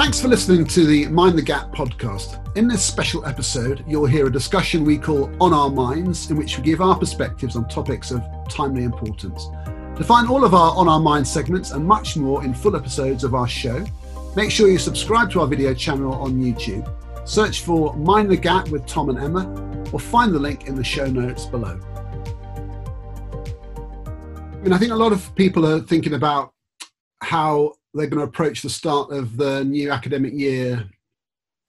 Thanks for listening to the Mind the Gap podcast. In this special episode, you'll hear a discussion we call On Our Minds, in which we give our perspectives on topics of timely importance. To find all of our On Our Minds segments and much more in full episodes of our show, make sure you subscribe to our video channel on YouTube. Search for Mind the Gap with Tom and Emma, or find the link in the show notes below. I mean, I think a lot of people are thinking about how they're going to approach the start of the new academic year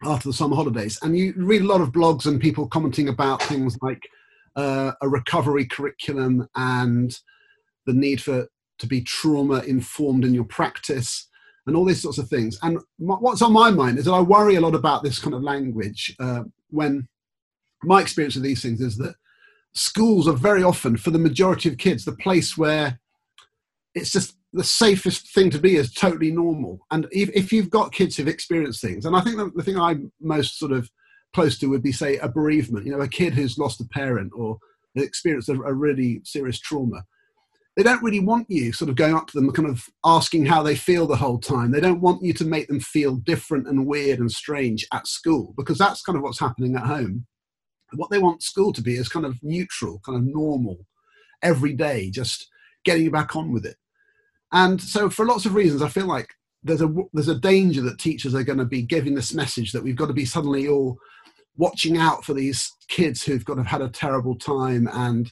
after the summer holidays. And you read a lot of blogs and people commenting about things like uh, a recovery curriculum and the need for to be trauma informed in your practice and all these sorts of things. And what's on my mind is that I worry a lot about this kind of language uh, when my experience of these things is that schools are very often, for the majority of kids, the place where it's just the safest thing to be is totally normal. And if, if you've got kids who've experienced things, and I think the, the thing I'm most sort of close to would be, say, a bereavement, you know, a kid who's lost a parent or experienced a, a really serious trauma. They don't really want you sort of going up to them, kind of asking how they feel the whole time. They don't want you to make them feel different and weird and strange at school because that's kind of what's happening at home. What they want school to be is kind of neutral, kind of normal, every day, just getting back on with it. And so, for lots of reasons, I feel like there's a there's a danger that teachers are going to be giving this message that we've got to be suddenly all watching out for these kids who've got to have had a terrible time and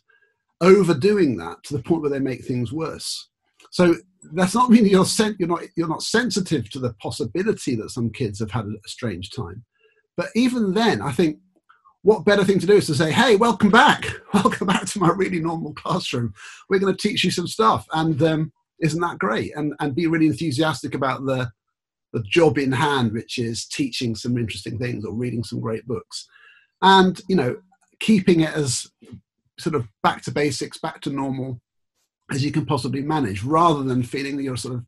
overdoing that to the point where they make things worse. So that's not meaning you're sen- you're not you're not sensitive to the possibility that some kids have had a strange time. But even then, I think what better thing to do is to say, "Hey, welcome back, welcome back to my really normal classroom. We're going to teach you some stuff." And um, isn't that great? And and be really enthusiastic about the the job in hand, which is teaching some interesting things or reading some great books, and you know, keeping it as sort of back to basics, back to normal as you can possibly manage, rather than feeling that you're sort of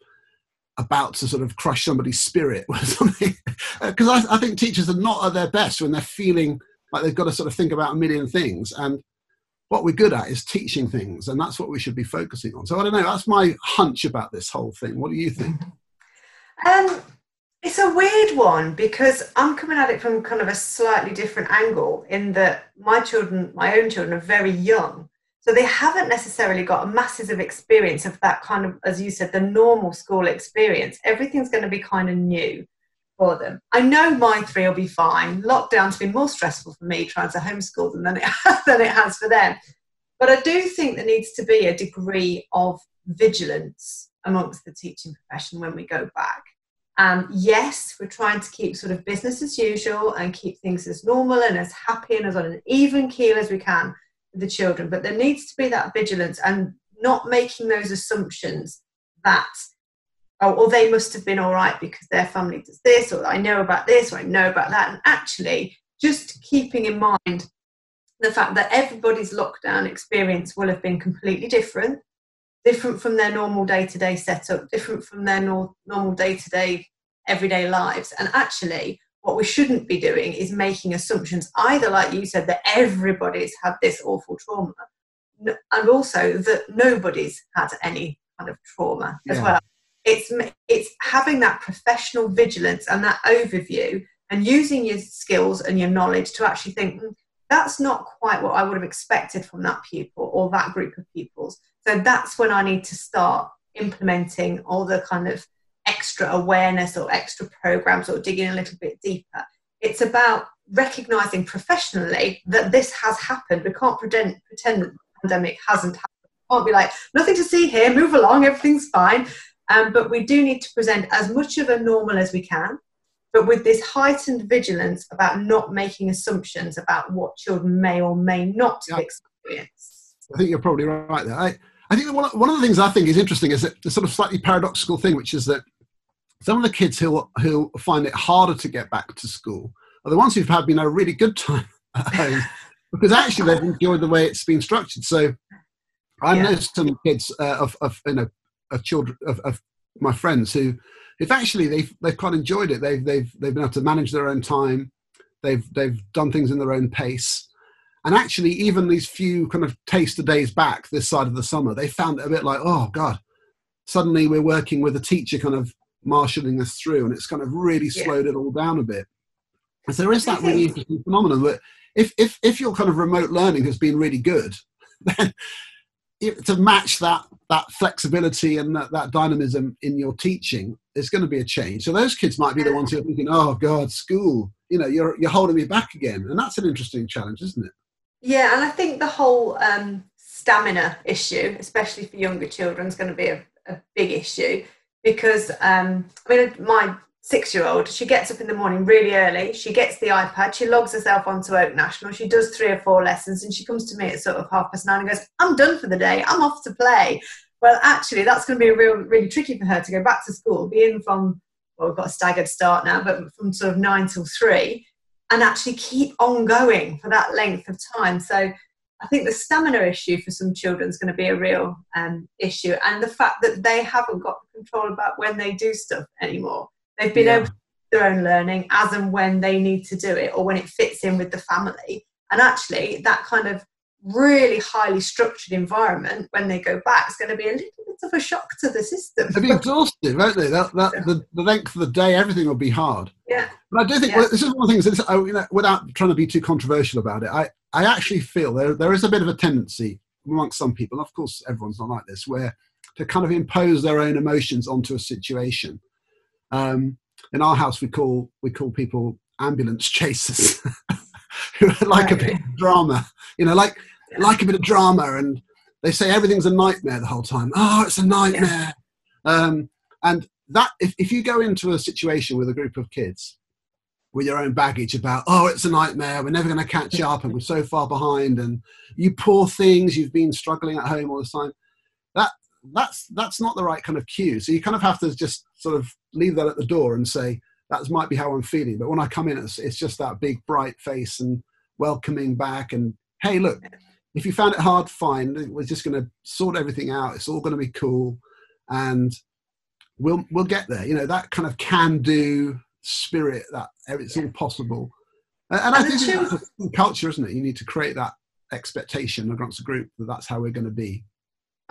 about to sort of crush somebody's spirit or something. Uh, because I, I think teachers are not at their best when they're feeling like they've got to sort of think about a million things and what we're good at is teaching things, and that's what we should be focusing on. So I don't know. That's my hunch about this whole thing. What do you think? Um, it's a weird one because I'm coming at it from kind of a slightly different angle. In that my children, my own children, are very young, so they haven't necessarily got masses of experience of that kind of, as you said, the normal school experience. Everything's going to be kind of new for them. I know my three will be fine. Lockdown's been more stressful for me trying to homeschool them than it, than it has for them. But I do think there needs to be a degree of vigilance amongst the teaching profession when we go back. Um, yes, we're trying to keep sort of business as usual and keep things as normal and as happy and as on an even keel as we can with the children, but there needs to be that vigilance and not making those assumptions that oh, well, they must have been all right because their family does this, or I know about this, or I know about that. And actually, just keeping in mind the fact that everybody's lockdown experience will have been completely different, different from their normal day to day setup, different from their nor- normal day to day everyday lives. And actually, what we shouldn't be doing is making assumptions, either like you said, that everybody's had this awful trauma, and also that nobody's had any kind of trauma yeah. as well it's it's having that professional vigilance and that overview and using your skills and your knowledge to actually think mm, that's not quite what I would have expected from that pupil or that group of pupils. So that's when I need to start implementing all the kind of extra awareness or extra programs or digging a little bit deeper. It's about recognizing professionally that this has happened. We can't pretend, pretend that the pandemic hasn't happened. We can't be like, nothing to see here, move along, everything's fine. Um, but we do need to present as much of a normal as we can, but with this heightened vigilance about not making assumptions about what children may or may not yeah. experience. I think you're probably right there. I, I think one, one of the things I think is interesting is that the sort of slightly paradoxical thing, which is that some of the kids who who find it harder to get back to school are the ones who've had you know a really good time at home because actually they've enjoyed the way it's been structured. So I yeah. know some kids uh, of, of you know of children of, of my friends who if actually they've they've quite enjoyed it they've they've they've been able to manage their own time they've they've done things in their own pace and actually even these few kind of taster days back this side of the summer they found it a bit like oh god suddenly we're working with a teacher kind of marshalling us through, and it's kind of really slowed yeah. it all down a bit. And so there is that really interesting phenomenon that if if if your kind of remote learning has been really good, then to match that that flexibility and that, that dynamism in your teaching is going to be a change. So those kids might be the ones who are thinking, "Oh God, school! You know, you're you're holding me back again," and that's an interesting challenge, isn't it? Yeah, and I think the whole um, stamina issue, especially for younger children, is going to be a, a big issue because um, I mean, my six year old, she gets up in the morning really early. She gets the iPad, she logs herself onto Oak National, she does three or four lessons, and she comes to me at sort of half past nine and goes, I'm done for the day, I'm off to play. Well, actually, that's going to be real, really tricky for her to go back to school, be in from, well, we've got a staggered start now, but from sort of nine till three, and actually keep on going for that length of time. So I think the stamina issue for some children is going to be a real um, issue, and the fact that they haven't got control about when they do stuff anymore. They've been yeah. able to do their own learning as and when they need to do it or when it fits in with the family. And actually, that kind of really highly structured environment when they go back is going to be a little bit of a shock to the system. They'll be exhausted, won't they? That, that, the, the length of the day, everything will be hard. Yeah. But I do think yeah. well, this is one of the things. That, you know, without trying to be too controversial about it, I, I actually feel there there is a bit of a tendency amongst some people. Of course, everyone's not like this, where to kind of impose their own emotions onto a situation um, in our house, we call we call people ambulance chasers, who like a bit of drama, you know, like like a bit of drama, and they say everything's a nightmare the whole time. Oh, it's a nightmare, um, and that if, if you go into a situation with a group of kids with your own baggage about oh it's a nightmare we're never going to catch up and we're so far behind and you poor things you've been struggling at home all this time that that's that's not the right kind of cue. So you kind of have to just sort of leave that at the door and say that might be how I'm feeling. But when I come in, it's, it's just that big bright face and welcoming back and hey, look, if you found it hard, fine. We're just going to sort everything out. It's all going to be cool, and we'll we'll get there. You know that kind of can-do spirit that it's all possible. And, I think that's culture, isn't it? You need to create that expectation amongst the group that that's how we're going to be.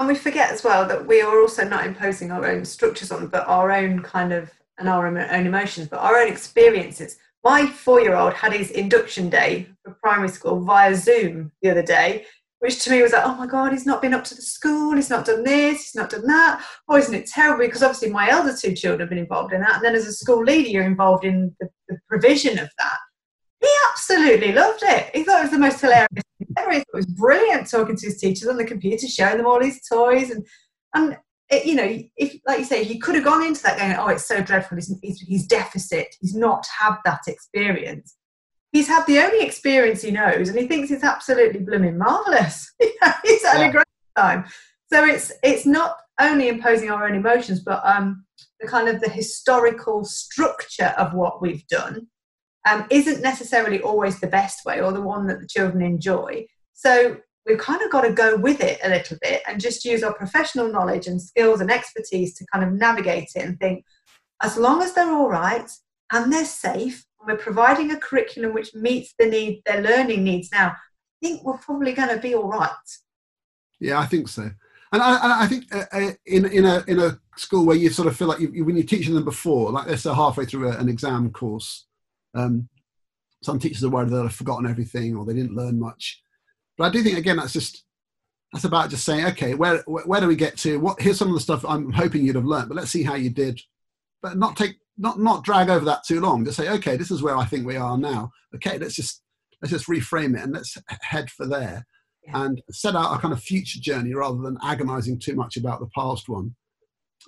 And we forget as well that we are also not imposing our own structures on, but our own kind of and our own emotions, but our own experiences. My four-year-old had his induction day for primary school via Zoom the other day, which to me was like, oh my god, he's not been up to the school, he's not done this, he's not done that. Oh, isn't it terrible? Because obviously my elder two children have been involved in that, and then as a school leader, you're involved in the, the provision of that. He absolutely loved it. He thought it was the most hilarious it was brilliant talking to his teachers on the computer, showing them all his toys, and and it, you know, if like you say, he could have gone into that going, "Oh, it's so dreadful. He's, he's, he's deficit. He's not had that experience." He's had the only experience he knows, and he thinks it's absolutely blooming marvelous. he's had yeah. a great time. So it's it's not only imposing our own emotions, but um, the kind of the historical structure of what we've done um, isn't necessarily always the best way or the one that the children enjoy. So we've kind of got to go with it a little bit and just use our professional knowledge and skills and expertise to kind of navigate it and think, as long as they're all right and they're safe, and we're providing a curriculum which meets the need, their learning needs now, I think we're probably going to be all right. Yeah, I think so. And I, I think uh, uh, in in a in a school where you sort of feel like you, when you're teaching them before, like they're halfway through an exam course, um, some teachers are worried they'll have forgotten everything or they didn't learn much. But I do think again that's just that's about just saying, okay, where where do we get to? What here's some of the stuff I'm hoping you'd have learned, but let's see how you did. But not take not not drag over that too long. Just say, okay, this is where I think we are now. Okay, let's just let's just reframe it and let's head for there yeah. and set out a kind of future journey rather than agonizing too much about the past one.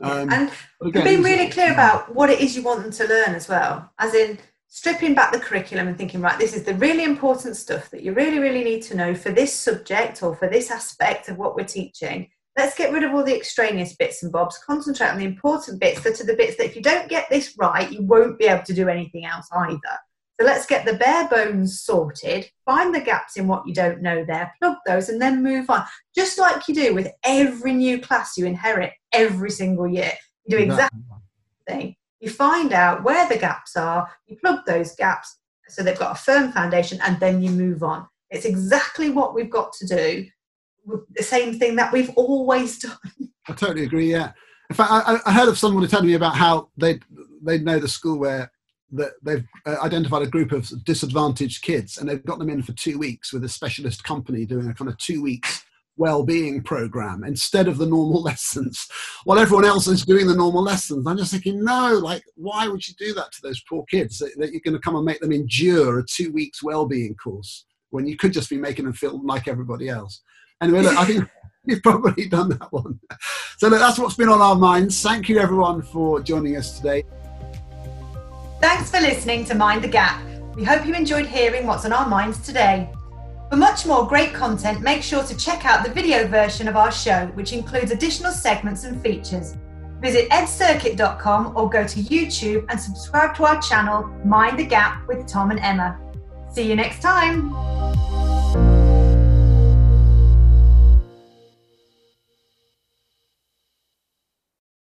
Um, and again, being really clear about what it is you want them to learn as well. As in, stripping back the curriculum and thinking, right, this is the really important stuff that you really, really need to know for this subject or for this aspect of what we're teaching. Let's get rid of all the extraneous bits and bobs, concentrate on the important bits that are the bits that if you don't get this right, you won't be able to do anything else either. So let's get the bare bones sorted, find the gaps in what you don't know there, plug those, and then move on. Just like you do with every new class you inherit every single year. You do exactly the same thing you find out where the gaps are, you plug those gaps so they've got a firm foundation, and then you move on. It's exactly what we've got to do. The same thing that we've always done. I totally agree. Yeah, In fact, I, I heard of someone telling me about how they they know the school where that they've uh, identified a group of disadvantaged kids and they've got them in for two weeks with a specialist company doing a kind of two weeks well-being program instead of the normal lessons. While everyone else is doing the normal lessons i'm just thinking no like why would you do that to those poor kids that, that you're going to come and make them endure a two weeks well-being course when you could just be making them feel like everybody else? Anyway look i think we've probably done that one. So look, that's what's been on our minds. Thank you everyone for joining us today. Thanks for listening to mind the gap. We hope you enjoyed hearing what's on our minds today for much more great content, make sure to check out the video version of our show, which includes additional segments and features. Visit edcircuit.com or go to YouTube and subscribe to our channel, Mind the Gap with Tom and Emma. See you next time.